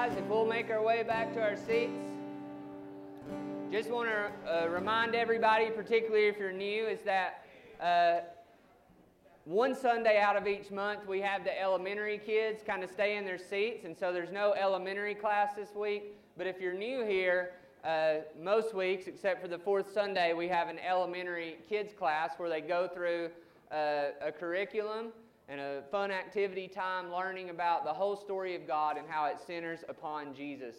If we'll make our way back to our seats, just want to uh, remind everybody, particularly if you're new, is that uh, one Sunday out of each month we have the elementary kids kind of stay in their seats, and so there's no elementary class this week. But if you're new here, uh, most weeks, except for the fourth Sunday, we have an elementary kids class where they go through uh, a curriculum and a fun activity time learning about the whole story of God and how it centers upon Jesus.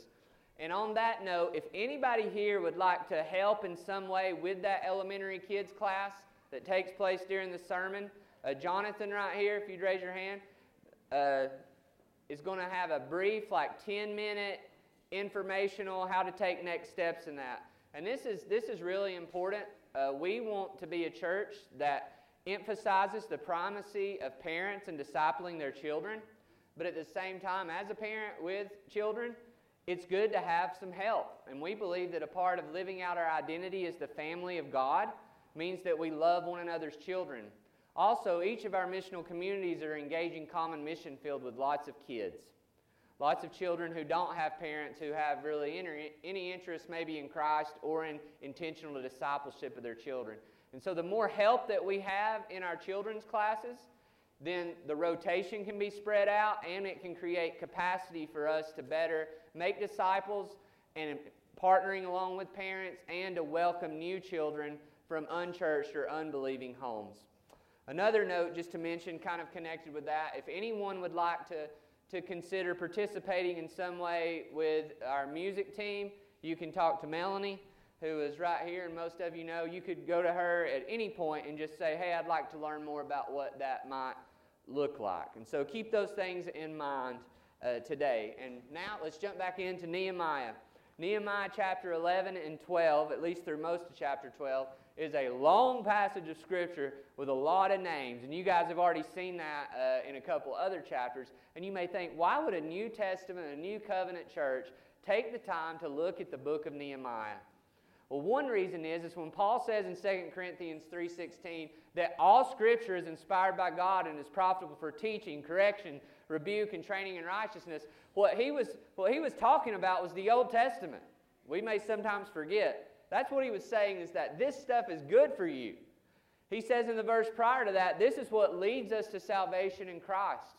And on that note, if anybody here would like to help in some way with that elementary kids class that takes place during the sermon, uh, Jonathan, right here, if you'd raise your hand, uh, is going to have a brief, like 10 minute informational how to take next steps in that. And this is, this is really important. Uh, we want to be a church that emphasizes the primacy of parents and discipling their children. But at the same time, as a parent with children, it's good to have some help. And we believe that a part of living out our identity as the family of God means that we love one another's children. Also, each of our missional communities are engaging common mission field with lots of kids. Lots of children who don't have parents who have really any, any interest maybe in Christ or in intentional discipleship of their children. And so, the more help that we have in our children's classes, then the rotation can be spread out and it can create capacity for us to better make disciples and partnering along with parents and to welcome new children from unchurched or unbelieving homes. Another note, just to mention, kind of connected with that, if anyone would like to, to consider participating in some way with our music team, you can talk to Melanie who is right here, and most of you know, you could go to her at any point and just say, Hey, I'd like to learn more about what that might look like. And so keep those things in mind uh, today. And now let's jump back into Nehemiah. Nehemiah chapter 11 and 12, at least through most of chapter 12, is a long passage of Scripture with a lot of names. And you guys have already seen that uh, in a couple other chapters. And you may think, why would a New Testament, a New Covenant church, take the time to look at the book of Nehemiah? Well, one reason is is when Paul says in 2 Corinthians 3:16 that all scripture is inspired by God and is profitable for teaching, correction, rebuke and training in righteousness, what he was what he was talking about was the Old Testament. We may sometimes forget. That's what he was saying is that this stuff is good for you. He says in the verse prior to that, this is what leads us to salvation in Christ.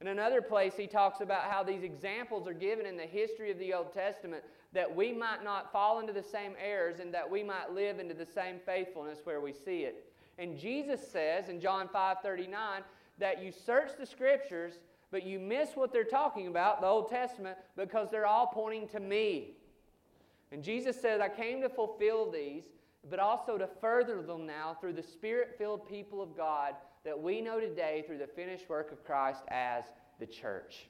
In another place, he talks about how these examples are given in the history of the Old Testament that we might not fall into the same errors and that we might live into the same faithfulness where we see it. And Jesus says in John 5 39 that you search the scriptures, but you miss what they're talking about, the Old Testament, because they're all pointing to me. And Jesus said, I came to fulfill these, but also to further them now through the spirit filled people of God that we know today through the finished work of Christ as the church.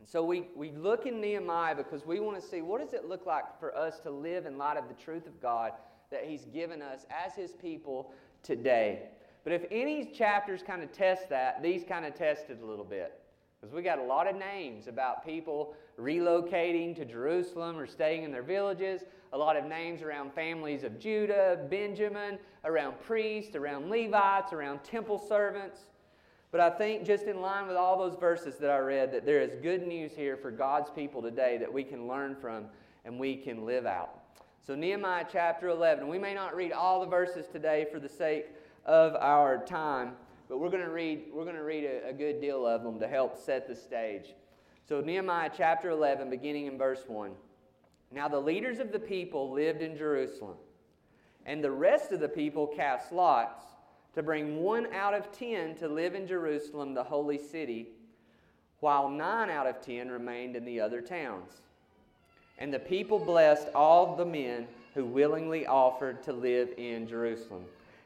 And so we, we look in Nehemiah because we want to see what does it look like for us to live in light of the truth of God that He's given us as His people today. But if any chapters kind of test that, these kind of tested a little bit. Because we got a lot of names about people relocating to Jerusalem or staying in their villages, a lot of names around families of Judah, Benjamin, around priests, around Levites, around temple servants. But I think, just in line with all those verses that I read, that there is good news here for God's people today that we can learn from and we can live out. So, Nehemiah chapter 11. We may not read all the verses today for the sake of our time, but we're going to read, we're going to read a, a good deal of them to help set the stage. So, Nehemiah chapter 11, beginning in verse 1. Now, the leaders of the people lived in Jerusalem, and the rest of the people cast lots to bring one out of ten to live in Jerusalem, the holy city, while nine out of ten remained in the other towns. And the people blessed all the men who willingly offered to live in Jerusalem.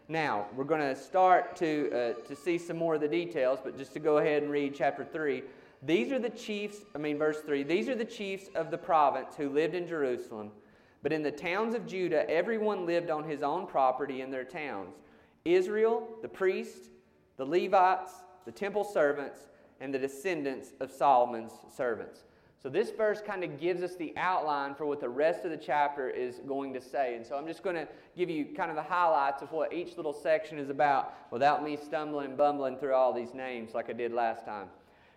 Now, we're going to start to, uh, to see some more of the details, but just to go ahead and read chapter 3. These are the chiefs, I mean, verse 3 these are the chiefs of the province who lived in Jerusalem. But in the towns of Judah, everyone lived on his own property in their towns Israel, the priests, the Levites, the temple servants, and the descendants of Solomon's servants. So, this verse kind of gives us the outline for what the rest of the chapter is going to say. And so, I'm just going to give you kind of the highlights of what each little section is about without me stumbling and bumbling through all these names like I did last time.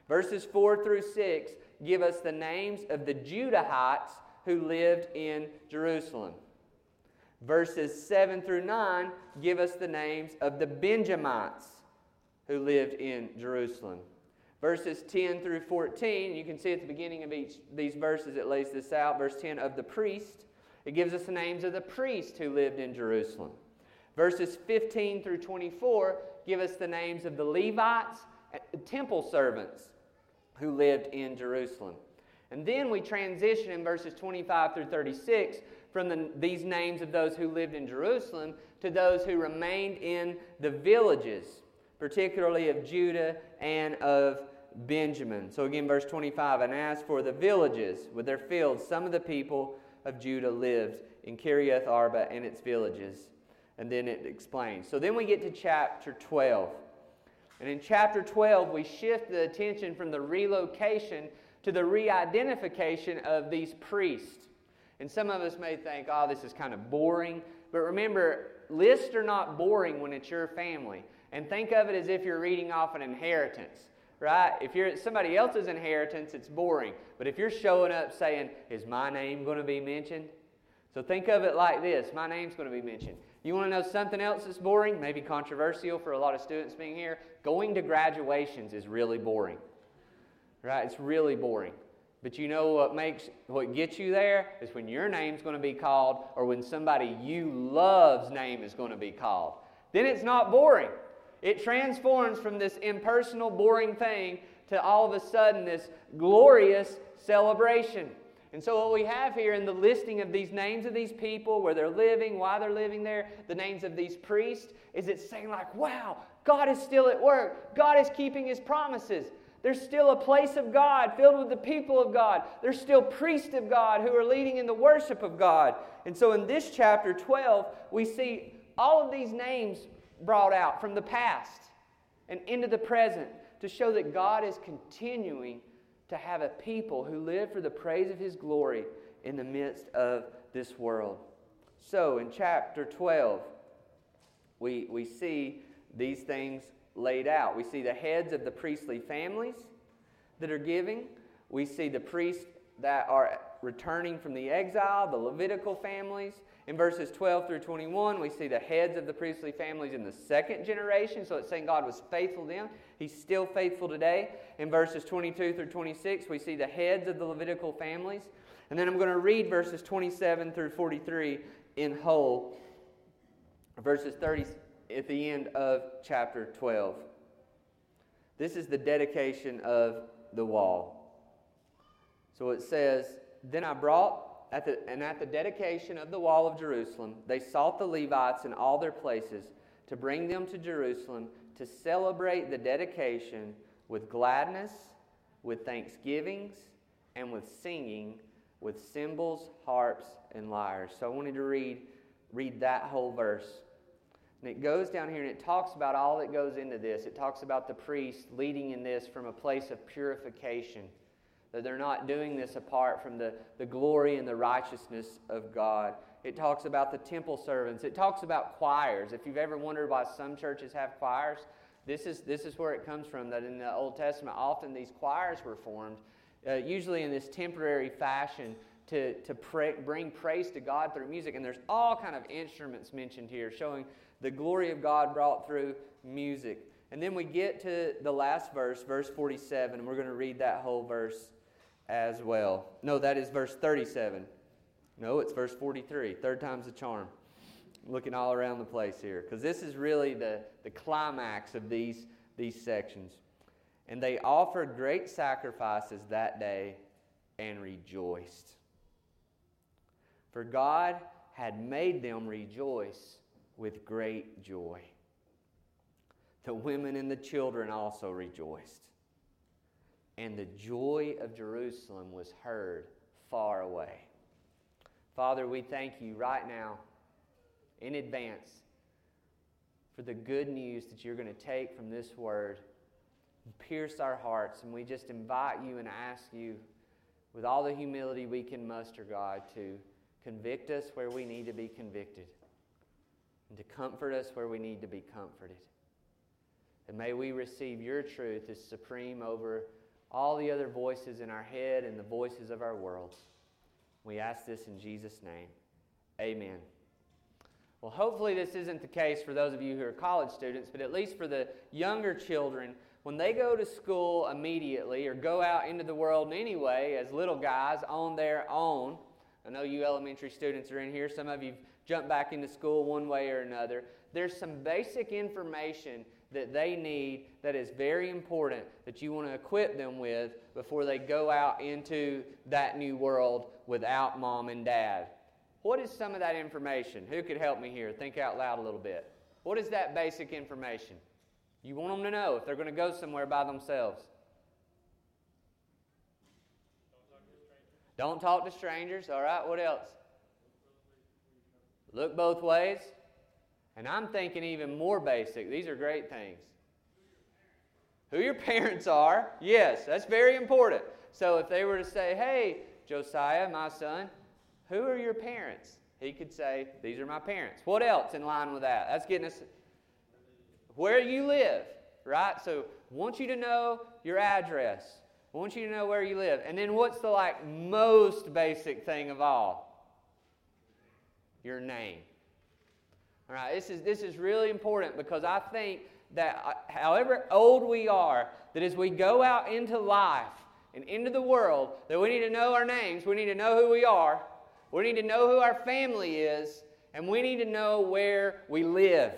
Verses 4 through 6 give us the names of the Judahites who lived in Jerusalem. Verses 7 through 9 give us the names of the Benjamites who lived in Jerusalem. Verses 10 through 14, you can see at the beginning of each these verses it lays this out. Verse 10 of the priest, it gives us the names of the priests who lived in Jerusalem. Verses 15 through 24 give us the names of the Levites, eh, temple servants who lived in Jerusalem. And then we transition in verses 25 through 36 from the, these names of those who lived in Jerusalem to those who remained in the villages, particularly of Judah and of Benjamin. So again, verse 25 And as for the villages with their fields, some of the people of Judah lived in Kiriath Arba and its villages. And then it explains. So then we get to chapter 12. And in chapter 12, we shift the attention from the relocation to the re identification of these priests. And some of us may think, oh, this is kind of boring. But remember, lists are not boring when it's your family. And think of it as if you're reading off an inheritance, right? If you're at somebody else's inheritance, it's boring. But if you're showing up saying, is my name going to be mentioned? So think of it like this my name's going to be mentioned. You want to know something else that's boring, maybe controversial for a lot of students being here? Going to graduations is really boring. Right? It's really boring. But you know what makes what gets you there is when your name's going to be called or when somebody you love's name is going to be called. Then it's not boring. It transforms from this impersonal, boring thing to all of a sudden this glorious celebration. And so, what we have here in the listing of these names of these people, where they're living, why they're living there, the names of these priests, is it's saying, like, wow, God is still at work. God is keeping his promises. There's still a place of God filled with the people of God. There's still priests of God who are leading in the worship of God. And so, in this chapter 12, we see all of these names brought out from the past and into the present to show that God is continuing to have a people who live for the praise of his glory in the midst of this world. So in chapter 12, we, we see these things laid out. We see the heads of the priestly families that are giving. We see the priests that are returning from the exile, the Levitical families. In verses 12 through 21, we see the heads of the priestly families in the second generation. So it's saying God was faithful then. He's still faithful today. In verses 22 through 26, we see the heads of the Levitical families. And then I'm going to read verses 27 through 43 in whole, verses 30 at the end of chapter 12. This is the dedication of the wall. So it says, Then I brought, at the, and at the dedication of the wall of Jerusalem, they sought the Levites in all their places to bring them to Jerusalem to celebrate the dedication with gladness, with thanksgivings, and with singing, with cymbals, harps, and lyres. So I wanted to read, read that whole verse. And it goes down here and it talks about all that goes into this. It talks about the priest leading in this from a place of purification, that they're not doing this apart from the, the glory and the righteousness of God. It talks about the temple servants. It talks about choirs. If you've ever wondered why some churches have choirs, this is, this is where it comes from. That in the Old Testament, often these choirs were formed, uh, usually in this temporary fashion, to, to pray, bring praise to God through music. And there's all kind of instruments mentioned here, showing the glory of God brought through music. And then we get to the last verse, verse 47, and we're going to read that whole verse as well. No, that is verse 37. No, it's verse 43. Third time's the charm. looking all around the place here because this is really the, the climax of these, these sections. And they offered great sacrifices that day and rejoiced. For God had made them rejoice with great joy. The women and the children also rejoiced. And the joy of Jerusalem was heard far away. Father, we thank you right now in advance for the good news that you're going to take from this word and pierce our hearts. And we just invite you and ask you, with all the humility we can muster, God, to convict us where we need to be convicted and to comfort us where we need to be comforted. And may we receive your truth as supreme over all the other voices in our head and the voices of our world. We ask this in Jesus' name. Amen. Well, hopefully, this isn't the case for those of you who are college students, but at least for the younger children, when they go to school immediately or go out into the world anyway as little guys on their own, I know you elementary students are in here, some of you jumped back into school one way or another. There's some basic information that they need that is very important that you want to equip them with before they go out into that new world without mom and dad. What is some of that information? Who could help me here? Think out loud a little bit. What is that basic information? You want them to know if they're going to go somewhere by themselves. Don't talk to strangers. All right, what else? Look both ways. And I'm thinking even more basic. These are great things. Who your parents are. Yes, that's very important. So if they were to say, hey, Josiah, my son, who are your parents? He could say, These are my parents. What else in line with that? That's getting us where you live, right? So I want you to know your address. I want you to know where you live. And then what's the like most basic thing of all? Your name. All right, this is this is really important because I think that uh, however old we are, that as we go out into life and into the world, that we need to know our names, we need to know who we are, we need to know who our family is, and we need to know where we live.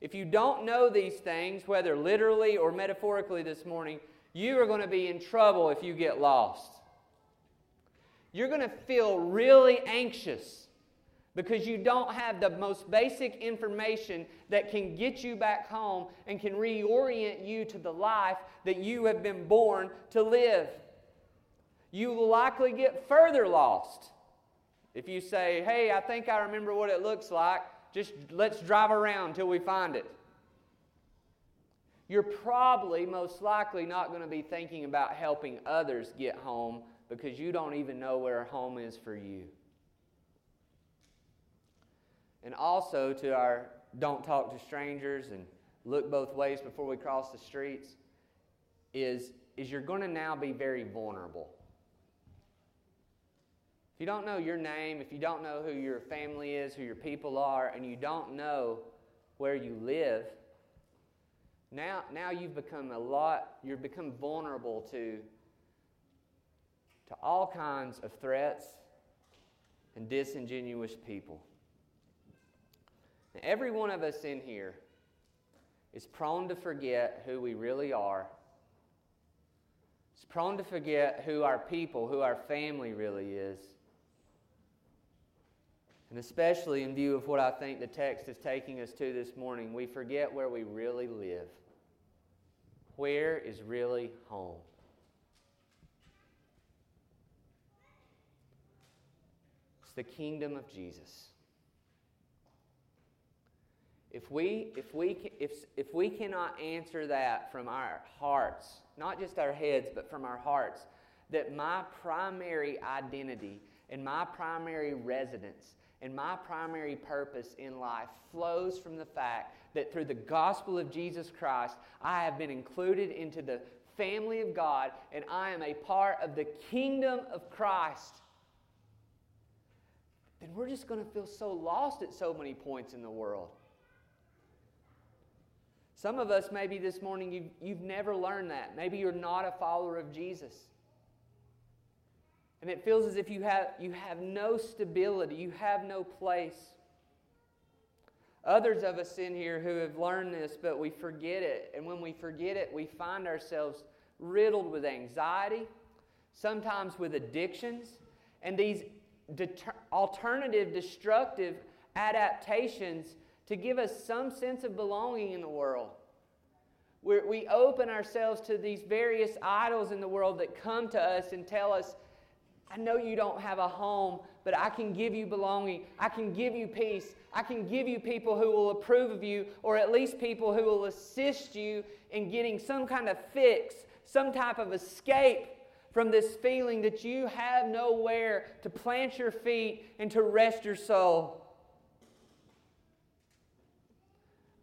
If you don't know these things, whether literally or metaphorically this morning, you are going to be in trouble if you get lost. You're going to feel really anxious because you don't have the most basic information that can get you back home and can reorient you to the life that you have been born to live. You will likely get further lost if you say, hey, I think I remember what it looks like, just let's drive around until we find it. You're probably most likely not going to be thinking about helping others get home because you don't even know where home is for you. And also to our don't talk to strangers and look both ways before we cross the streets is, is you're going to now be very vulnerable. If you don't know your name, if you don't know who your family is, who your people are, and you don't know where you live, now, now you've become a lot, you've become vulnerable to, to all kinds of threats and disingenuous people. Every one of us in here is prone to forget who we really are. It's prone to forget who our people, who our family really is. And especially in view of what I think the text is taking us to this morning, we forget where we really live. Where is really home? It's the kingdom of Jesus. If we, if, we, if, if we cannot answer that from our hearts, not just our heads, but from our hearts, that my primary identity and my primary residence and my primary purpose in life flows from the fact that through the gospel of Jesus Christ, I have been included into the family of God and I am a part of the kingdom of Christ. Then we're just going to feel so lost at so many points in the world. Some of us, maybe this morning, you've, you've never learned that. Maybe you're not a follower of Jesus. And it feels as if you have, you have no stability, you have no place. Others of us in here who have learned this, but we forget it. And when we forget it, we find ourselves riddled with anxiety, sometimes with addictions, and these deter- alternative, destructive adaptations to give us some sense of belonging in the world. We're, we open ourselves to these various idols in the world that come to us and tell us, I know you don't have a home, but I can give you belonging. I can give you peace. I can give you people who will approve of you, or at least people who will assist you in getting some kind of fix, some type of escape from this feeling that you have nowhere to plant your feet and to rest your soul.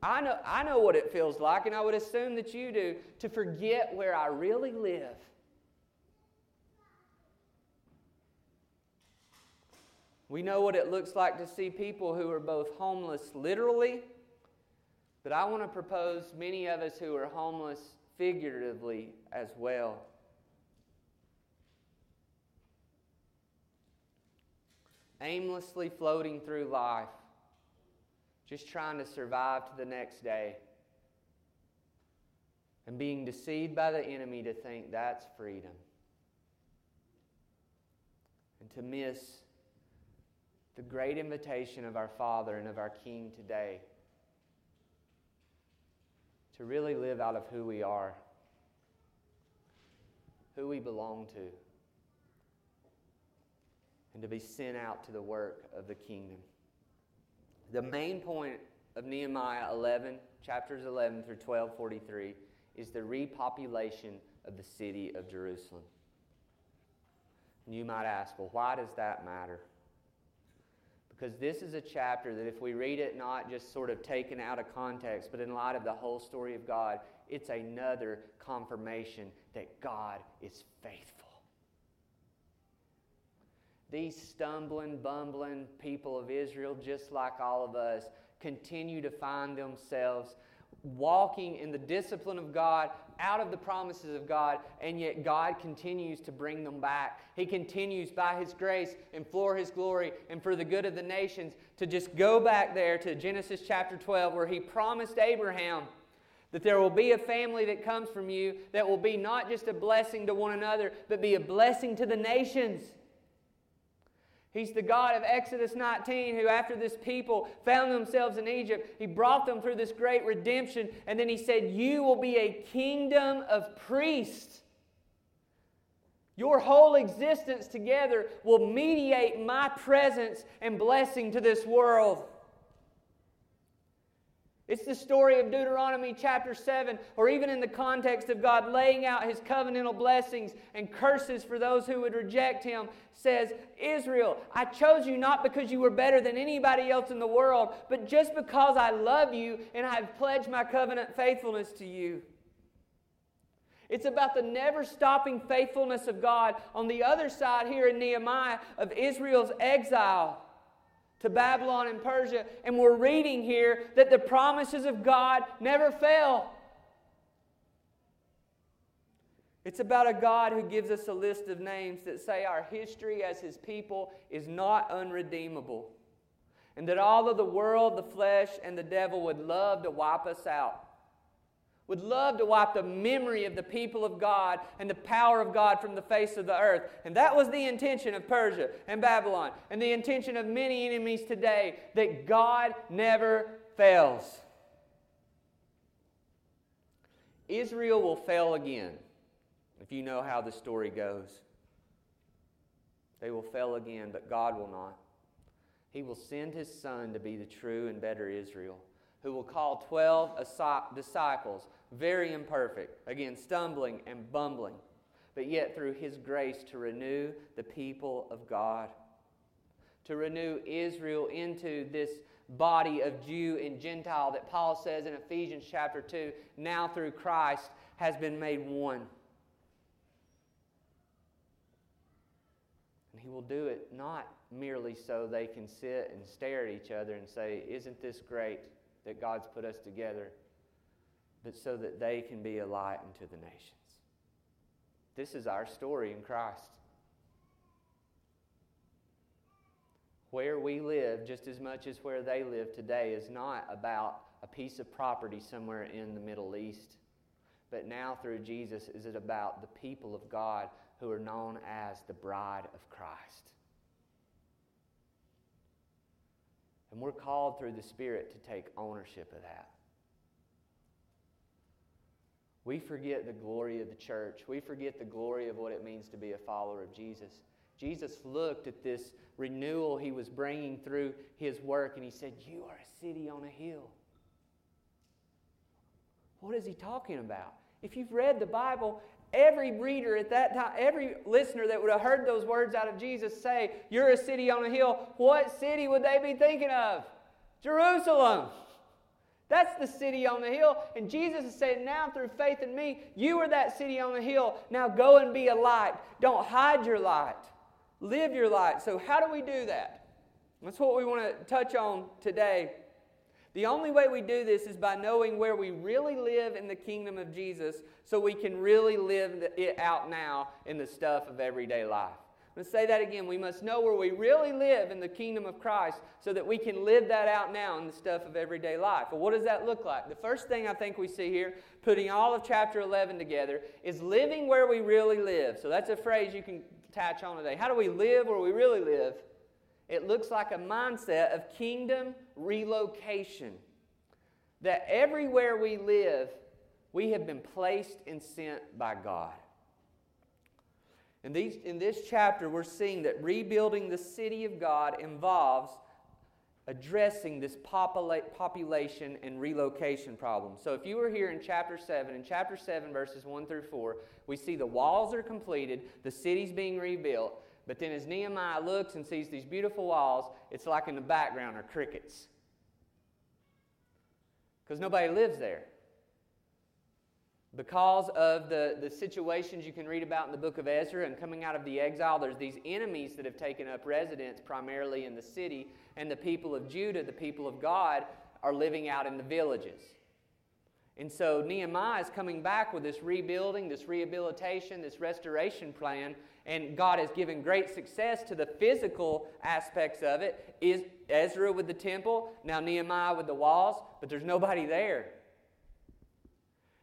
I know, I know what it feels like, and I would assume that you do, to forget where I really live. We know what it looks like to see people who are both homeless literally, but I want to propose many of us who are homeless figuratively as well. Aimlessly floating through life, just trying to survive to the next day, and being deceived by the enemy to think that's freedom, and to miss the great invitation of our Father and of our King today to really live out of who we are, who we belong to, and to be sent out to the work of the kingdom. The main point of Nehemiah 11, chapters 11 through 1243, is the repopulation of the city of Jerusalem. And you might ask, well, why does that matter? Because this is a chapter that, if we read it not just sort of taken out of context, but in light of the whole story of God, it's another confirmation that God is faithful. These stumbling, bumbling people of Israel, just like all of us, continue to find themselves walking in the discipline of God, out of the promises of God, and yet God continues to bring them back. He continues by His grace and for His glory and for the good of the nations to just go back there to Genesis chapter 12, where He promised Abraham that there will be a family that comes from you that will be not just a blessing to one another, but be a blessing to the nations. He's the God of Exodus 19, who, after this people found themselves in Egypt, he brought them through this great redemption. And then he said, You will be a kingdom of priests. Your whole existence together will mediate my presence and blessing to this world. It's the story of Deuteronomy chapter 7, or even in the context of God laying out his covenantal blessings and curses for those who would reject him, says, Israel, I chose you not because you were better than anybody else in the world, but just because I love you and I have pledged my covenant faithfulness to you. It's about the never stopping faithfulness of God on the other side here in Nehemiah of Israel's exile to Babylon and Persia, and we're reading here that the promises of God never fail. It's about a God who gives us a list of names that say our history as His people is not unredeemable. And that all of the world, the flesh, and the devil would love to wipe us out, would love to wipe the memory of the people of God and the power of God from the face of the earth. And that was the intention of Persia and Babylon, and the intention of many enemies today that God never fails. Israel will fail again, if you know how the story goes. They will fail again, but God will not. He will send His Son to be the true and better Israel, who will call 12 disciples very imperfect, again, stumbling and bumbling, but yet through His grace to renew the people of God, to renew Israel into this body of Jew and Gentile that Paul says in Ephesians chapter 2 now through Christ has been made one. And He will do it not merely so they can sit and stare at each other and say, Isn't this great that God's put us together? but so that they can be a light unto the nations. This is our story in Christ. Where we live, just as much as where they live today, is not about a piece of property somewhere in the Middle East. But now, through Jesus, is it about the people of God who are known as the bride of Christ. And we're called through the Spirit to take ownership of that. We forget the glory of the church. We forget the glory of what it means to be a follower of Jesus. Jesus looked at this renewal he was bringing through his work and he said, You are a city on a hill. What is he talking about? If you've read the Bible, every reader at that time, every listener that would have heard those words out of Jesus say, You're a city on a hill, what city would they be thinking of? Jerusalem. That's the city on the hill. And Jesus is saying, now through faith in me, you are that city on the hill. Now go and be a light. Don't hide your light. Live your light. So, how do we do that? That's what we want to touch on today. The only way we do this is by knowing where we really live in the kingdom of Jesus so we can really live it out now in the stuff of everyday life. I'm going to say that again. We must know where we really live in the kingdom of Christ so that we can live that out now in the stuff of everyday life. But what does that look like? The first thing I think we see here, putting all of chapter 11 together, is living where we really live. So that's a phrase you can attach on today. How do we live where we really live? It looks like a mindset of kingdom relocation. That everywhere we live, we have been placed and sent by God. In, these, in this chapter, we're seeing that rebuilding the city of God involves addressing this popula- population and relocation problem. So, if you were here in chapter 7, in chapter 7, verses 1 through 4, we see the walls are completed, the city's being rebuilt. But then, as Nehemiah looks and sees these beautiful walls, it's like in the background are crickets. Because nobody lives there because of the, the situations you can read about in the book of Ezra and coming out of the exile, there's these enemies that have taken up residence primarily in the city, and the people of Judah, the people of God, are living out in the villages. And so Nehemiah is coming back with this rebuilding, this rehabilitation, this restoration plan, and God has given great success to the physical aspects of it. Is Ezra with the temple, now Nehemiah with the walls, but there's nobody there.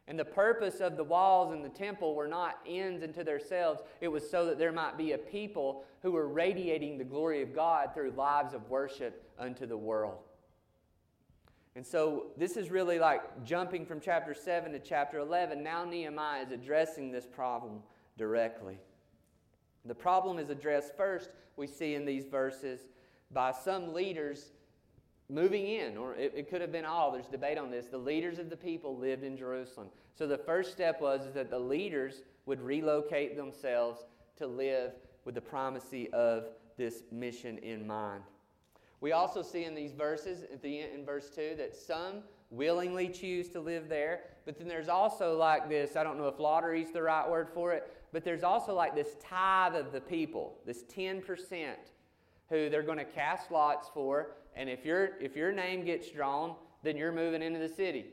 And the purpose of the walls and the temple were not ends unto themselves. It was so that there might be a people who were radiating the glory of God through lives of worship unto the world. And so this is really like jumping from chapter 7 to chapter 11. Now Nehemiah is addressing this problem directly. The problem is addressed first, we see in these verses, by some leaders moving in, or it, it, could have been all. There's debate on this. The leaders of the people lived in Jerusalem. So the first step was that the leaders would relocate themselves to live with the primacy of this mission in mind. We also see in these verses, at the end, in verse 2, that some willingly choose to live there, but then there's also like this I don't know if lottery is the right word for it, but there's also like this tithe of the people, this 10% who they're going to cast lots for and if, your if your name gets drawn, then you're moving into the city.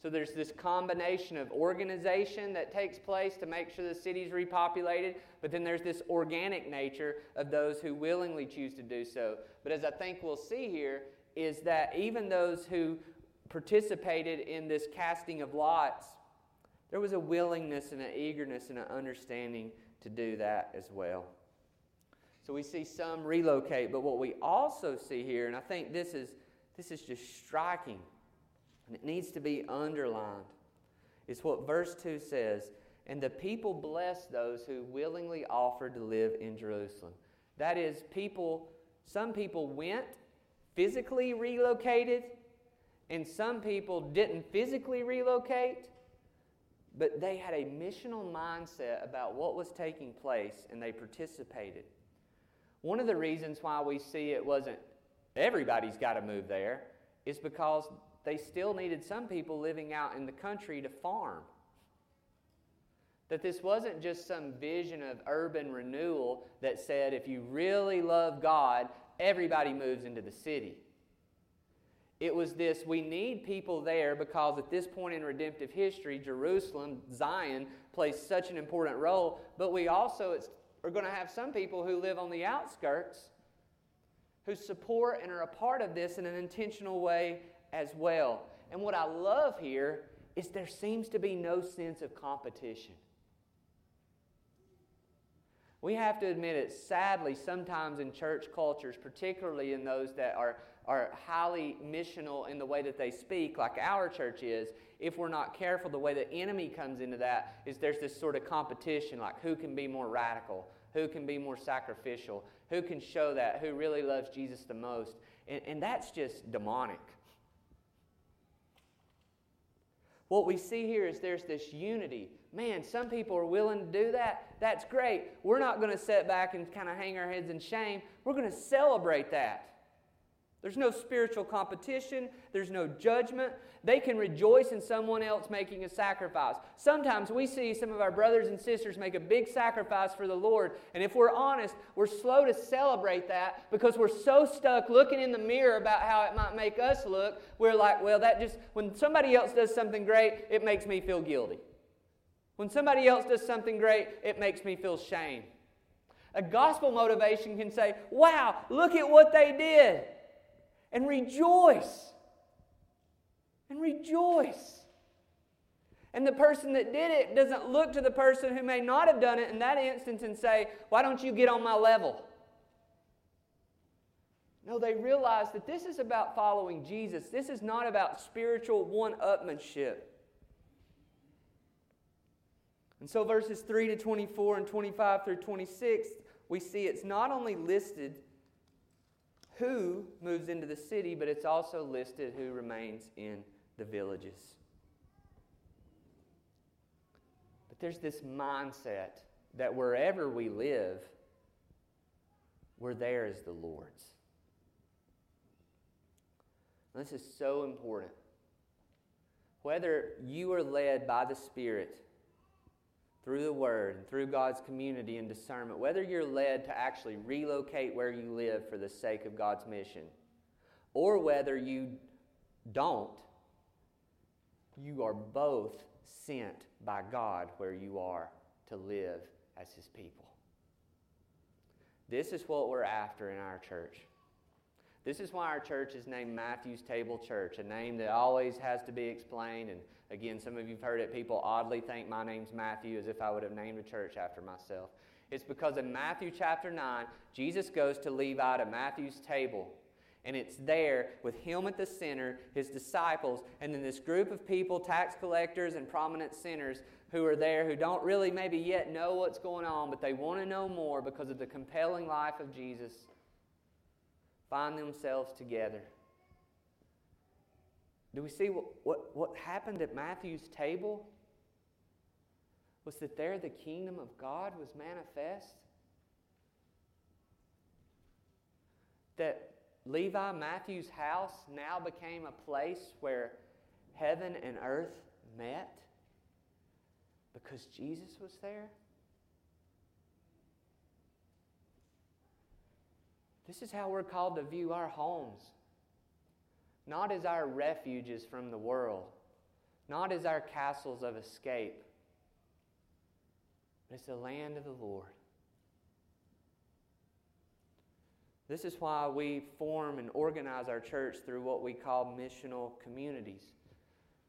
So there's this combination of organization that takes place to make sure the city's repopulated, but then there's this organic nature of those who willingly choose to do so. But as I think we'll see here, is that even those who participated in this casting of lots, there was a willingness and an eagerness and an understanding to do that as well. So we see some relocate, but what we also see here, and I think this is, this is just striking, and it needs to be underlined, is what verse 2 says And the people blessed those who willingly offered to live in Jerusalem. That is, people, some people went, physically relocated, and some people didn't physically relocate, but they had a missional mindset about what was taking place and they participated. One of the reasons why we see it wasn't everybody's got to move there is because they still needed some people living out in the country to farm. That this wasn't just some vision of urban renewal that said if you really love God, everybody moves into the city. It was this we need people there because at this point in redemptive history, Jerusalem, Zion, plays such an important role, but we also, are going to have some people who live on the outskirts who support and are a part of this in an intentional way as well. And what I love here is there seems to be no sense of competition. We have to admit it, sadly, sometimes in church cultures, particularly in those that are, are highly missional in the way that they speak, like our church is, if we're not careful, the way the enemy comes into that is there's this sort of competition like who can be more radical, who can be more sacrificial, who can show that, who really loves Jesus the most. And, and that's just demonic. What we see here is there's this unity. Man, some people are willing to do that. That's great. We're not going to sit back and kind of hang our heads in shame. We're going to celebrate that. There's no spiritual competition, there's no judgment. They can rejoice in someone else making a sacrifice. Sometimes we see some of our brothers and sisters make a big sacrifice for the Lord, and if we're honest, we're slow to celebrate that because we're so stuck looking in the mirror about how it might make us look. We're like, well, that just, when somebody else does something great, it makes me feel guilty. When somebody else does something great, it makes me feel shame. A gospel motivation can say, wow, look at what they did and rejoice. And rejoice. And the person that did it doesn't look to the person who may not have done it in that instance and say, Why don't you get on my level? No, they realize that this is about following Jesus. This is not about spiritual one upmanship. And so, verses 3 to 24 and 25 through 26, we see it's not only listed who moves into the city, but it's also listed who remains in the villages. But there's this mindset that wherever we live, we're there as the Lord's. this is so important. Whether you are led by the Spirit through the Word and through God's community and discernment, whether you're led to actually relocate where you live for the sake of God's mission, or whether you don't, you are both sent by God where you are to live as His people. This is what we're after in our church. This is why our church is named Matthew's Table Church, a name that always has to be explained and Again, some of you have heard it. People oddly think my name's Matthew as if I would have named a church after myself. It's because in Matthew chapter 9, Jesus goes to Levi to Matthew's table. And it's there with him at the center, his disciples, and then this group of people, tax collectors and prominent sinners, who are there who don't really maybe yet know what's going on, but they want to know more because of the compelling life of Jesus, find themselves together. Do we see what, what, what happened at Matthew's table? Was that there the kingdom of God was manifest? That Levi Matthew's house now became a place where heaven and earth met because Jesus was there? This is how we're called to view our homes not as our refuges from the world, not as our castles of escape, but as the land of the Lord. This is why we form and organize our church through what we call missional communities.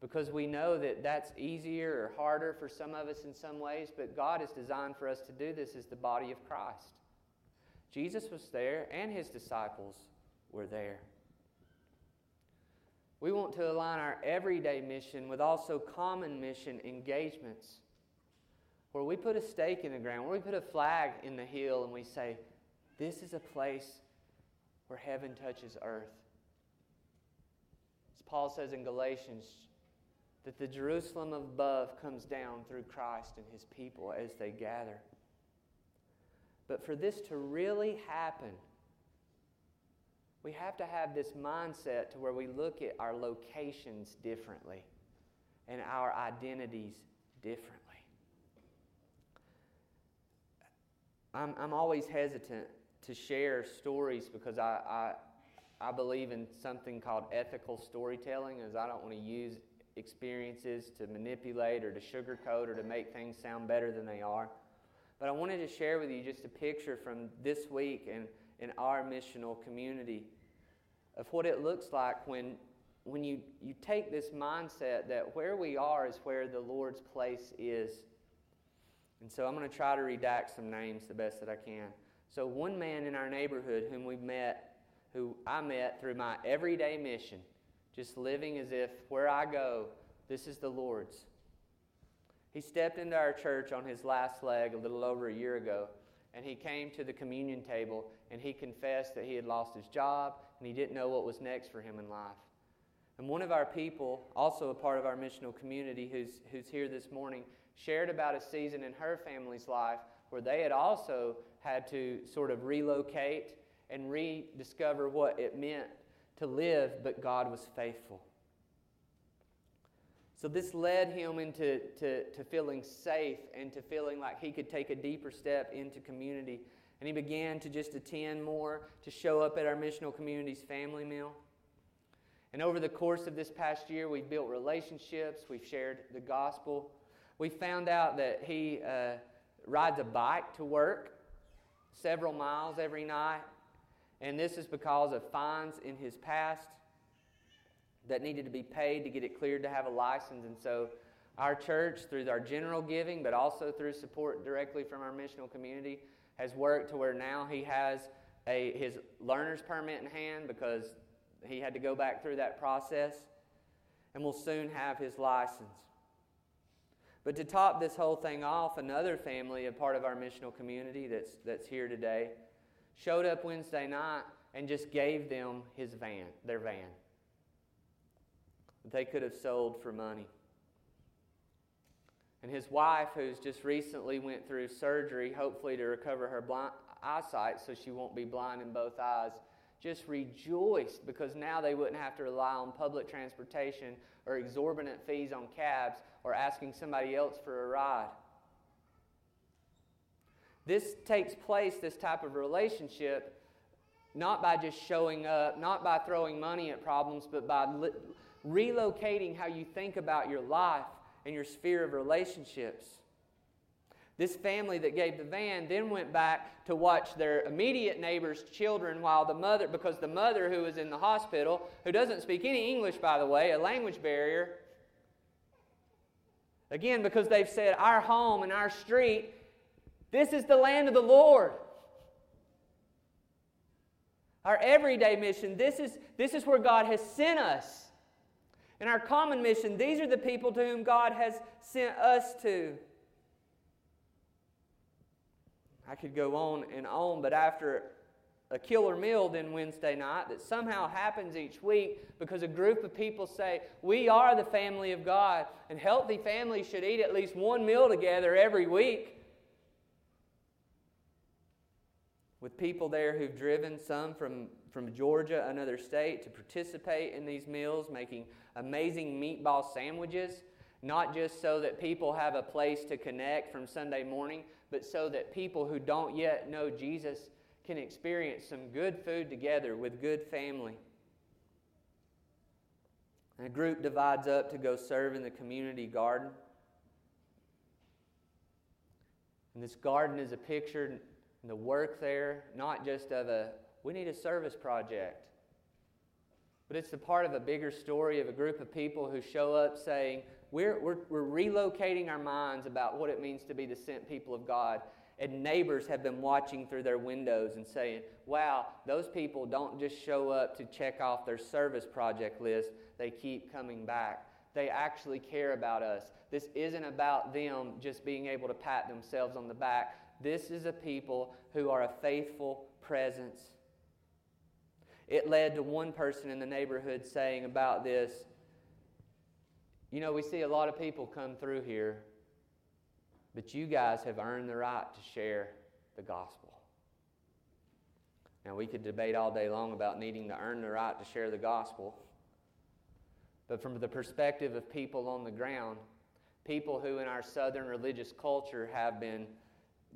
Because we know that that's easier or harder for some of us in some ways, but God has designed for us to do this as the body of Christ. Jesus was there, and his disciples were there. We want to align our everyday mission with also common mission engagements where we put a stake in the ground, where we put a flag in the hill and we say, This is a place where heaven touches earth. As Paul says in Galatians, that the Jerusalem above comes down through Christ and his people as they gather. But for this to really happen, we have to have this mindset to where we look at our locations differently and our identities differently. I'm, I'm always hesitant to share stories because I, I, I believe in something called ethical storytelling, as I don't want to use experiences to manipulate or to sugarcoat or to make things sound better than they are. But I wanted to share with you just a picture from this week and in our missional community of what it looks like when, when you, you take this mindset that where we are is where the Lord's place is. And so I'm going to try to redact some names the best that I can. So, one man in our neighborhood whom we met, who I met through my everyday mission, just living as if where I go, this is the Lord's. He stepped into our church on his last leg a little over a year ago, and he came to the communion table and he confessed that he had lost his job, and he didn't know what was next for him in life. And one of our people, also a part of our missional community who's, who's here this morning, shared about a season in her family's life where they had also had to sort of relocate and rediscover what it meant to live, but God was faithful. So this led him into to, to feeling safe and to feeling like he could take a deeper step into community. And he began to just attend more, to show up at our missional community's family meal. And over the course of this past year, we've built relationships, we've shared the gospel. We found out that he uh, rides a bike to work several miles every night. And this is because of fines in his past that needed to be paid to get it cleared to have a license. And so, our church, through our general giving, but also through support directly from our missional community, has worked to where now he has a, his learner's permit in hand because he had to go back through that process and will soon have his license. But to top this whole thing off, another family, a part of our missional community that's, that's here today, showed up Wednesday night and just gave them his van, their van they could have sold for money. And his wife, who's just recently went through surgery, hopefully to recover her blind, eyesight so she won't be blind in both eyes, just rejoiced because now they wouldn't have to rely on public transportation or exorbitant fees on cabs or asking somebody else for a ride. This takes place, this type of relationship, not by just showing up, not by throwing money at problems, but by li- relocating how you think about your life and your sphere of relationships. This family that gave the van then went back to watch their immediate neighbor's children while the mother, because the mother who was in the hospital, who doesn't speak any English, by the way, a language barrier, again, because they've said, Our home and our street, this is the land of the Lord. Our everyday mission, this is, this is where God has sent us. In our common mission, these are the people to whom God has sent us to. I could go on and on, but after a killer meal then Wednesday night that somehow happens each week because a group of people say, We are the family of God, and healthy families should eat at least one meal together every week. With people there who've driven, some from, from Georgia, another state, to participate in these meals, making amazing meatball sandwiches, not just so that people have a place to connect from Sunday morning, but so that people who don't yet know Jesus can experience some good food together with good family. And a group divides up to go serve in the community garden. And this garden is a picture, the work there, not just of a, we need a service project. But it's the part of a bigger story of a group of people who show up saying, we're, we're, we're relocating our minds about what it means to be the sent people of God. And neighbors have been watching through their windows and saying, wow, those people don't just show up to check off their service project list, they keep coming back. They actually care about us. This isn't about them just being able to pat themselves on the back. This is a people who are a faithful presence it led to one person in the neighborhood saying about this, you know, we see a lot of people come through here, but you guys have earned the right to share the gospel. Now, we could debate all day long about needing to earn the right to share the gospel. But from the perspective of people on the ground, people who in our southern religious culture have been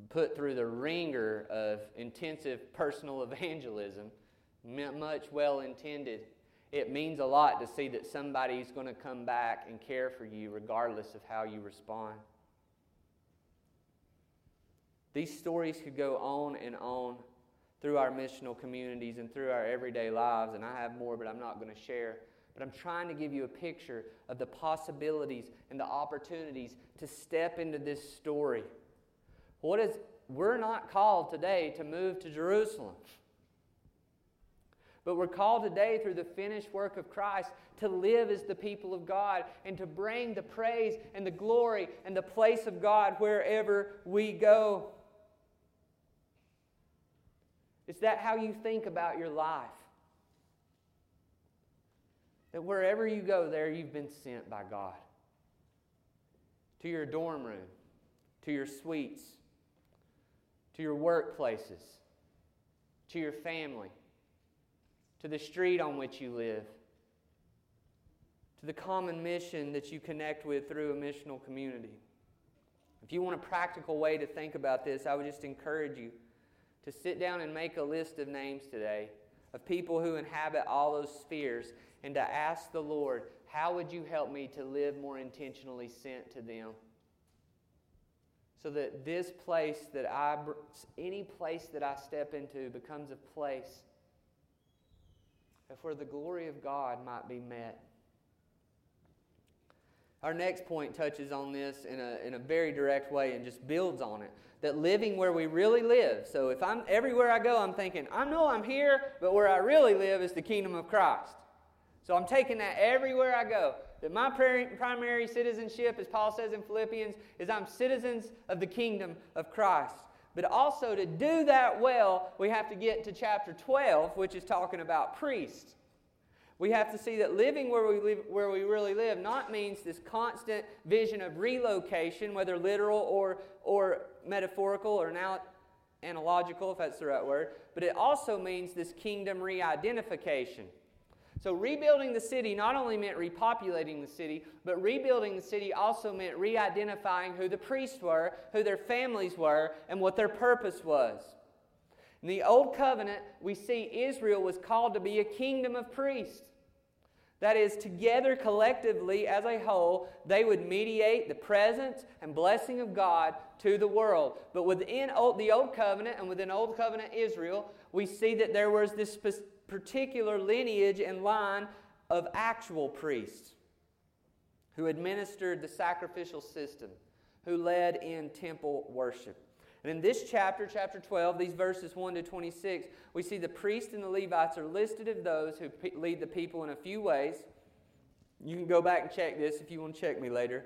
put through the wringer of intensive personal evangelism, much well intended. It means a lot to see that somebody's going to come back and care for you regardless of how you respond. These stories could go on and on through our missional communities and through our everyday lives, and I have more, but I'm not going to share. But I'm trying to give you a picture of the possibilities and the opportunities to step into this story. What is, we're not called today to move to Jerusalem. But we're called today through the finished work of Christ to live as the people of God and to bring the praise and the glory and the place of God wherever we go. Is that how you think about your life? That wherever you go, there you've been sent by God. To your dorm room, to your suites, to your workplaces, to your family to the street on which you live, to the common mission that you connect with through a missional community. If you want a practical way to think about this, I would just encourage you to sit down and make a list of names today of people who inhabit all those spheres and to ask the Lord, how would you help me to live more intentionally sent to them? So that this place that I, any place that I step into becomes a place where the glory of God might be met. Our next point touches on this in a, in a very direct way and just builds on it. That living where we really live. So if I'm everywhere I go, I'm thinking, I know I'm here, but where I really live is the kingdom of Christ. So I'm taking that everywhere I go. That my primary citizenship, as Paul says in Philippians, is I'm citizens of the kingdom of Christ. But also to do that well, we have to get to chapter 12, which is talking about priests. We have to see that living where we, live, where we really live not means this constant vision of relocation, whether literal or, or metaphorical or now analogical, if that's the right word, but it also means this kingdom re identification. So, rebuilding the city not only meant repopulating the city, but rebuilding the city also meant re identifying who the priests were, who their families were, and what their purpose was. In the Old Covenant, we see Israel was called to be a kingdom of priests. That is, together collectively as a whole, they would mediate the presence and blessing of God to the world. But within the Old Covenant and within Old Covenant Israel, we see that there was this particular lineage and line of actual priests who administered the sacrificial system, who led in temple worship. And in this chapter, chapter 12, these verses 1 to 26, we see the priests and the Levites are listed as those who lead the people in a few ways. You can go back and check this if you want to check me later.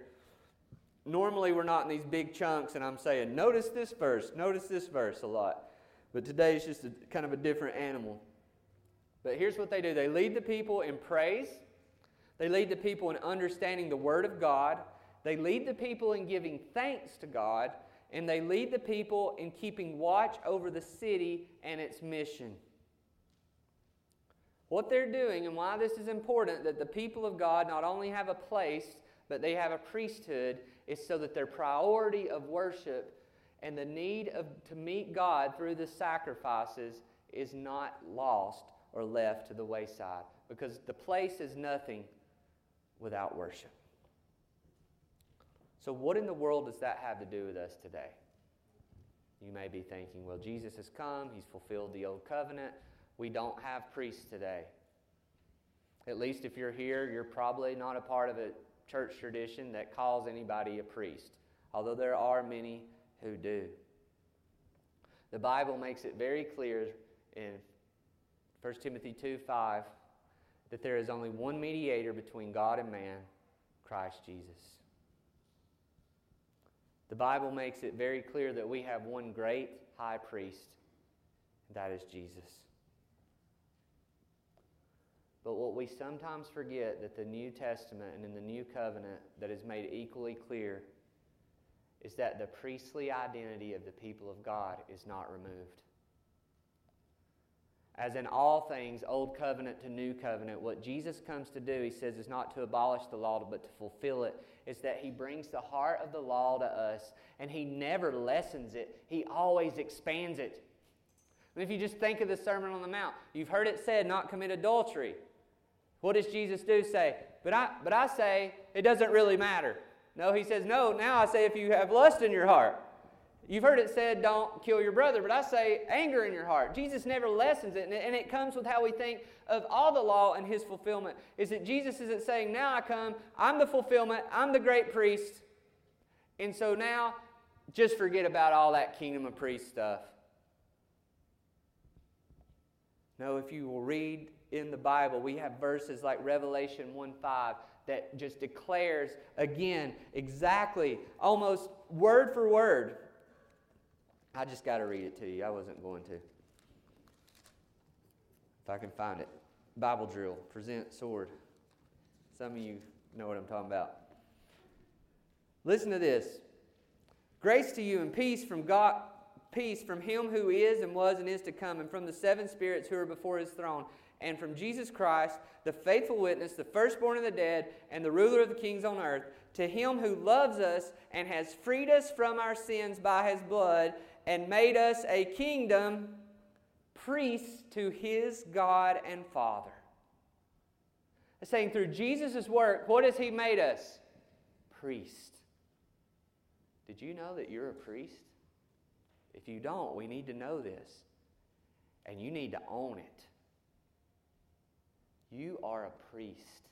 Normally, we're not in these big chunks, and I'm saying, notice this verse, notice this verse a lot. But today it's just a, kind of a different animal. But here's what they do. They lead the people in praise, they lead the people in understanding the Word of God, they lead the people in giving thanks to God, and they lead the people in keeping watch over the city and its mission. What they're doing and why this is important that the people of God not only have a place, but they have a priesthood, is so that their priority of worship and the need of, to meet God through the sacrifices is not lost or left to the wayside. Because the place is nothing without worship. So, what in the world does that have to do with us today? You may be thinking, well, Jesus has come, he's fulfilled the old covenant. We don't have priests today. At least if you're here, you're probably not a part of a church tradition that calls anybody a priest, although there are many who do. The Bible makes it very clear in 1 Timothy 2 5 that there is only one mediator between God and man, Christ Jesus. The Bible makes it very clear that we have one great high priest, and that is Jesus. But what we sometimes forget that the New Testament and in the New Covenant that is made equally clear is that the priestly identity of the people of God is not removed. As in all things, Old Covenant to New Covenant, what Jesus comes to do, he says, is not to abolish the law, but to fulfill it. Is that he brings the heart of the law to us, and he never lessens it, he always expands it. if you just think of the Sermon on the Mount, you've heard it said, not commit adultery. What does Jesus do say? But I, but I say, it doesn't really matter. No, he says, no, now I say, if you have lust in your heart. You've heard it said, don't kill your brother, but I say anger in your heart. Jesus never lessens it, and it comes with how we think of all the law and his fulfillment. Is that Jesus isn't saying, now I come, I'm the fulfillment, I'm the great priest, and so now just forget about all that kingdom of priest stuff. No, if you will read in the Bible, we have verses like Revelation 1 5 that just declares again exactly, almost word for word, I just got to read it to you. I wasn't going to. If I can find it. Bible drill, present sword. Some of you know what I'm talking about. Listen to this. Grace to you and peace from God peace from him who is and was and is to come, and from the seven spirits who are before his throne, and from Jesus Christ, the faithful witness, the firstborn of the dead, and the ruler of the kings on earth, to him who loves us and has freed us from our sins by his blood, and made us a kingdom, priests to his God and Father. It's saying through Jesus' work, what has he made us? Priest. Did you know that you're a priest? If you don't, we need to know this. And you need to own it. You are a priest.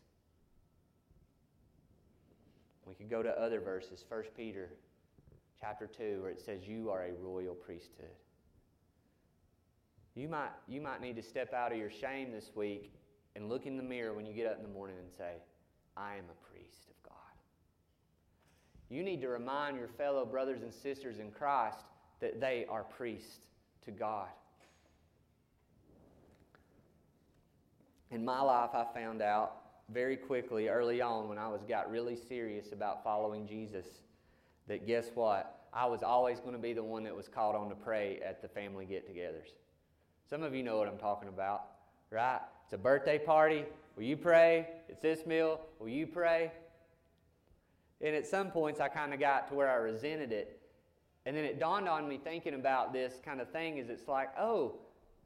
We could go to other verses, 1 Peter chapter 2, where it says you are a royal priesthood. You might, you might need to step out of your shame this week and look in the mirror when you get up in the morning and say, I am a priest of God. You need to remind your fellow brothers and sisters in Christ that they are priests to God. In my life, I found out very quickly early on when I was got really serious about following Jesus that guess what? I was always going to be the one that was called on to pray at the family get-togethers. Some of you know what I'm talking about, right? It's a birthday party. Will you pray? It's this meal. Will you pray? And at some points, I kind of got to where I resented it and then it dawned on me thinking about this kind of thing is it's like, oh,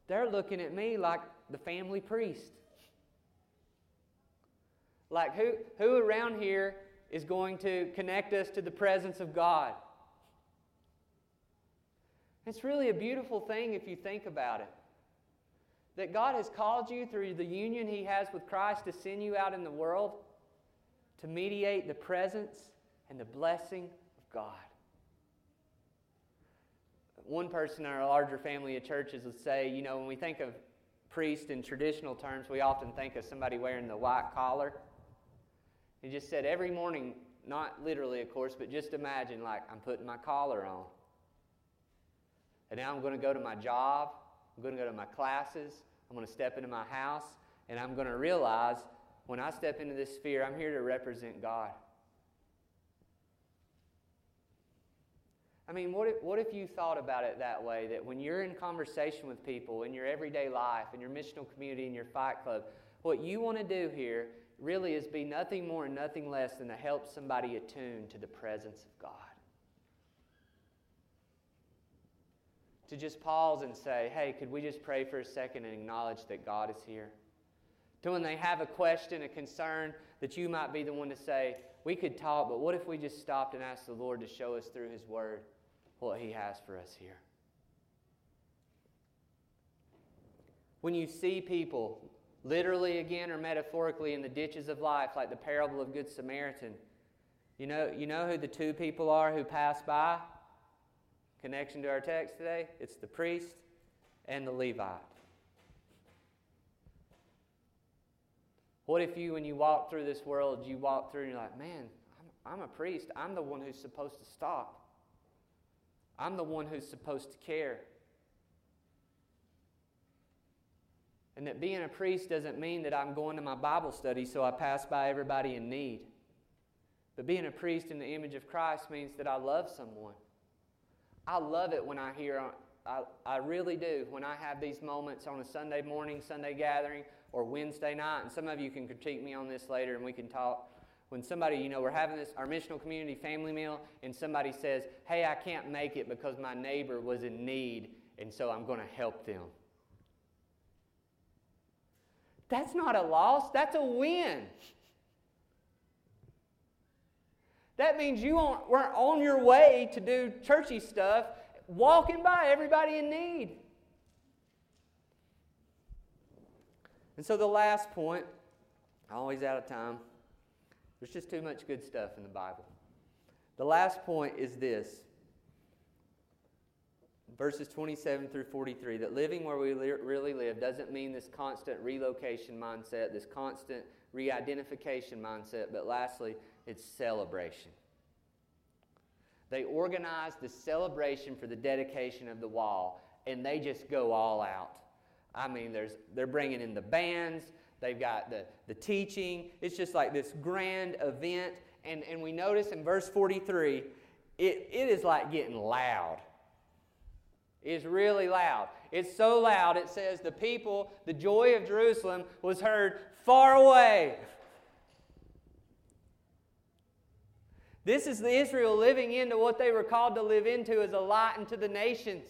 they're looking at me like the family priest. Like who, who around here is going to connect us to the presence of God? It's really a beautiful thing if you think about it. That God has called you through the union He has with Christ to send you out in the world to mediate the presence and the blessing of God one person in our larger family of churches would say, you know, when we think of priest in traditional terms, we often think of somebody wearing the white collar. He just said every morning, not literally, of course, but just imagine like I'm putting my collar on. And now I'm going to go to my job, I'm going to go to my classes, I'm going to step into my house, and I'm going to realize when I step into this sphere, I'm here to represent God. I mean, what if, what if you thought about it that way? That when you're in conversation with people in your everyday life, in your missional community, in your fight club, what you want to do here really is be nothing more and nothing less than to help somebody attune to the presence of God. To just pause and say, hey, could we just pray for a second and acknowledge that God is here? To when they have a question, a concern, that you might be the one to say, we could talk, but what if we just stopped and asked the Lord to show us through His Word? what He has for us here. When you see people, literally again or metaphorically, in the ditches of life, like the parable of Good Samaritan, you know, you know who the two people are who pass by? Connection to our text today? It's the priest and the Levite. What if you, when you walk through this world, you walk through and you're like, man, I'm, I'm a priest. I'm the one who's supposed to stop. I'm the one who's supposed to care. And that being a priest doesn't mean that I'm going to my Bible study so I pass by everybody in need. But being a priest in the image of Christ means that I love someone. I love it when I hear, I, I really do, when I have these moments on a Sunday morning, Sunday gathering, or Wednesday night. And some of you can critique me on this later and we can talk when somebody, you know, we're having this, our missional community family meal, and somebody says, Hey, I can't make it because my neighbor was in need, and so I'm going to help them. That's not a loss, that's a win. That means you weren't on your way to do churchy stuff, walking by everybody in need. And so the last point, always out of time. There's just too much good stuff in the Bible. The last point is this verses 27 through 43 that living where we li- really live doesn't mean this constant relocation mindset, this constant re identification mindset, but lastly, it's celebration. They organize the celebration for the dedication of the wall, and they just go all out. I mean, there's, they're bringing in the bands, They've got the, the teaching. It's just like this grand event. And, and we notice in verse 43, it, it is like getting loud. Is really loud. It's so loud, it says the people, the joy of Jerusalem was heard far away. This is the Israel living into what they were called to live into as a light into the nations.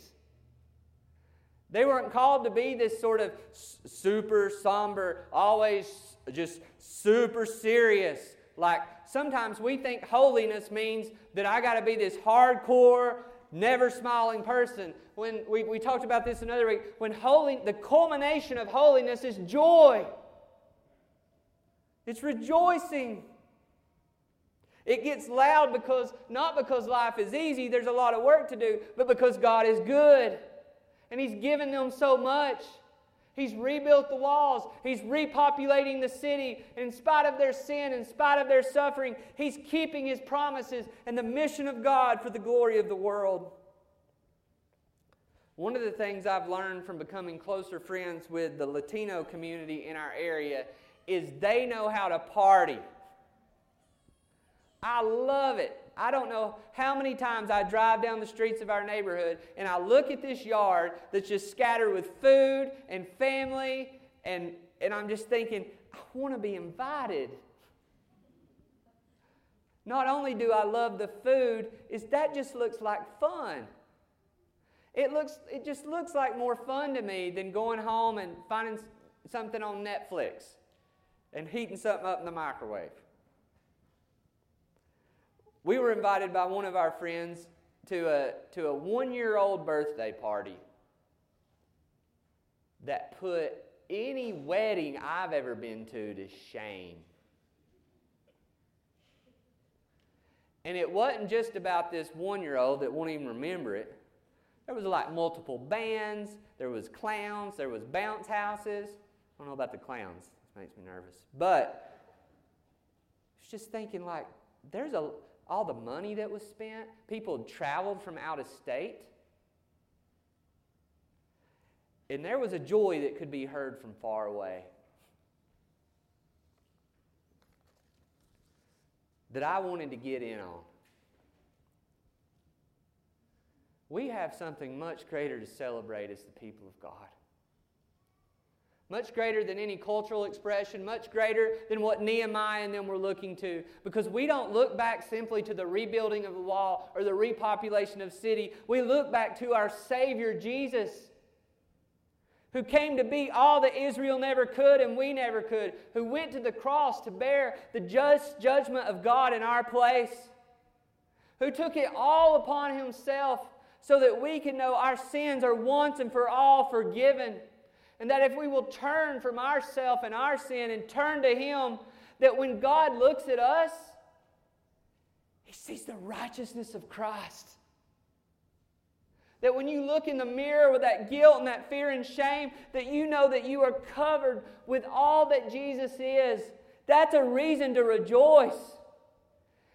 They weren't called to be this sort of super somber, always just super serious. Like sometimes we think holiness means that I got to be this hardcore, never smiling person. When we, we talked about this another week, when holy, the culmination of holiness is joy. It's rejoicing. It gets loud because, not because life is easy, there's a lot of work to do, but because God is good. And He's given them so much. He's rebuilt the walls. He's repopulating the city. In spite of their sin, in spite of their suffering, He's keeping His promises and the mission of God for the glory of the world. One of the things I've learned from becoming closer friends with the Latino community in our area is they know how to party. I love it. I don't know how many times I drive down the streets of our neighborhood and I look at this yard that's just scattered with food and family, and, and I'm just thinking, I want to be invited. Not only do I love the food, is that just looks like fun. It looks it just looks like more fun to me than going home and finding something on Netflix and heating something up in the microwave. We were invited by one of our friends to a, to a one year old birthday party that put any wedding I've ever been to to shame. And it wasn't just about this one year old that won't even remember it. There was like multiple bands, there was clowns, there was bounce houses. I don't know about the clowns. it makes me nervous. But I was just thinking like there's a all the money that was spent. People had traveled from out of state. And there was a joy that could be heard from far away. That I wanted to get in on. We have something much greater to celebrate as the people of God much greater than any cultural expression, much greater than what Nehemiah and them were looking to. Because we don't look back simply to the rebuilding of the wall or the repopulation of city. We look back to our Savior Jesus, who came to be all that Israel never could and we never could, who went to the cross to bear the just judgment of God in our place, who took it all upon himself so that we can know our sins are once and for all forgiven and that if we will turn from ourself and our sin and turn to Him, that when God looks at us, He sees the righteousness of Christ. That when you look in the mirror with that guilt and that fear and shame, that you know that you are covered with all that Jesus is. That's a reason to rejoice.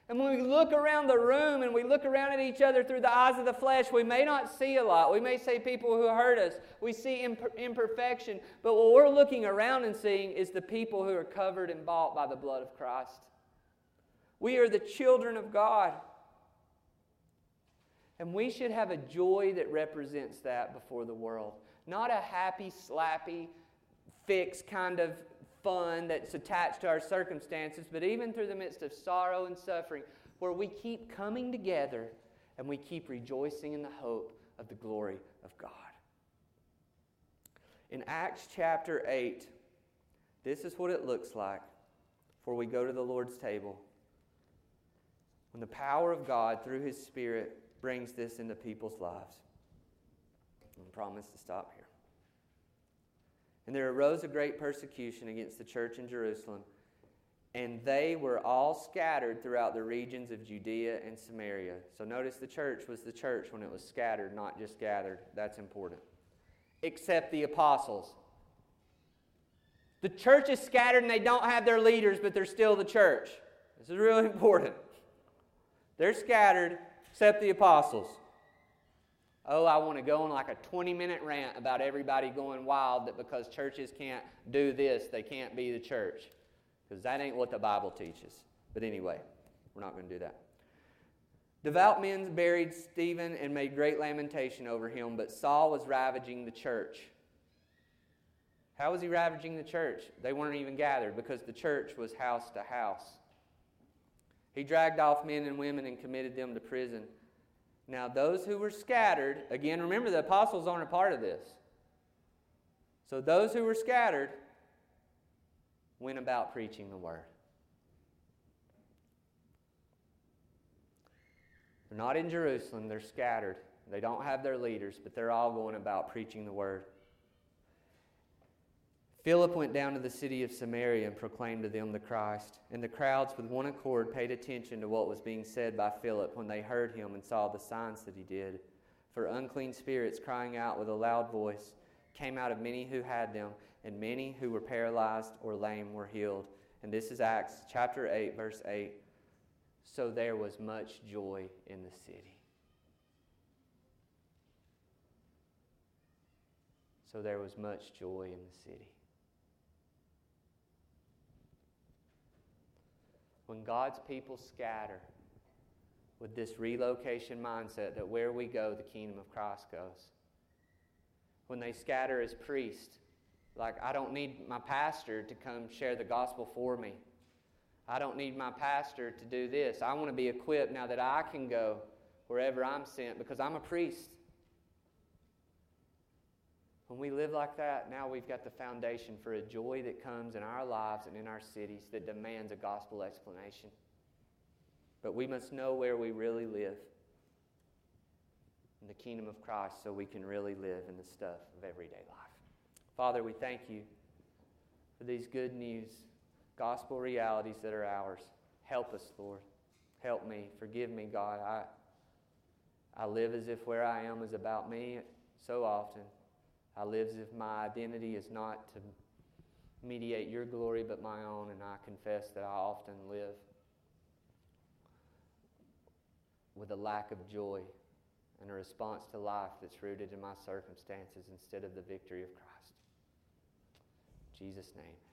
And when we look around the room and we look around at each other through the eyes of the flesh, we may not see a lot. We may see people who hurt us. We see imperfection. But what we're looking around and seeing is the people who are covered and bought by the blood of Christ. We are the children of God. And we should have a joy that represents that before the world. Not a happy, slappy, fixed kind of fun that's attached to our circumstances, but even through the midst of sorrow and suffering, where we keep coming together and we keep rejoicing in the hope of the glory of God. In Acts chapter 8, this is what it looks like for we go to the Lord's table. When the power of God through His Spirit brings this into people's lives. I promise to stop here. And there arose a great persecution against the church in Jerusalem, and they were all scattered throughout the regions of Judea and Samaria. So notice the church was the church when it was scattered, not just gathered. That's important. Except the apostles. The church is scattered and they don't have their leaders, but they're still the church. This is really important. They're scattered except the apostles. Oh, I want to go on like a 20 minute rant about everybody going wild that because churches can't do this, they can't be the church. Because that ain't what the Bible teaches. But anyway, we're not going to do that. Devout men buried Stephen and made great lamentation over him, but Saul was ravaging the church. How was he ravaging the church? They weren't even gathered because the church was house to house. He dragged off men and women and committed them to prison. Now, those who were scattered, again, remember the apostles aren't a part of this. So, those who were scattered went about preaching the word. They're not in Jerusalem, they're scattered. They don't have their leaders, but they're all going about preaching the word. Philip went down to the city of Samaria and proclaimed to them the Christ. And the crowds, with one accord, paid attention to what was being said by Philip when they heard him and saw the signs that he did. For unclean spirits, crying out with a loud voice, came out of many who had them, and many who were paralyzed or lame were healed. And this is Acts chapter 8, verse 8. So there was much joy in the city. So there was much joy in the city. When God's people scatter with this relocation mindset that where we go, the kingdom of Christ goes. When they scatter as priests, like, I don't need my pastor to come share the gospel for me. I don't need my pastor to do this. I want to be equipped now that I can go wherever I'm sent because I'm a priest. When we live like that, now we've got the foundation for a joy that comes in our lives and in our cities that demands a gospel explanation. But we must know where we really live in the kingdom of Christ so we can really live in the stuff of everyday life. Father, we thank you for these good news gospel realities that are ours. Help us, Lord. Help me. Forgive me, God. I, I live as if where I am is about me so often. I live as if my identity is not to mediate your glory but my own, and I confess that I often live with a lack of joy and a response to life that's rooted in my circumstances instead of the victory of Christ. In Jesus' name.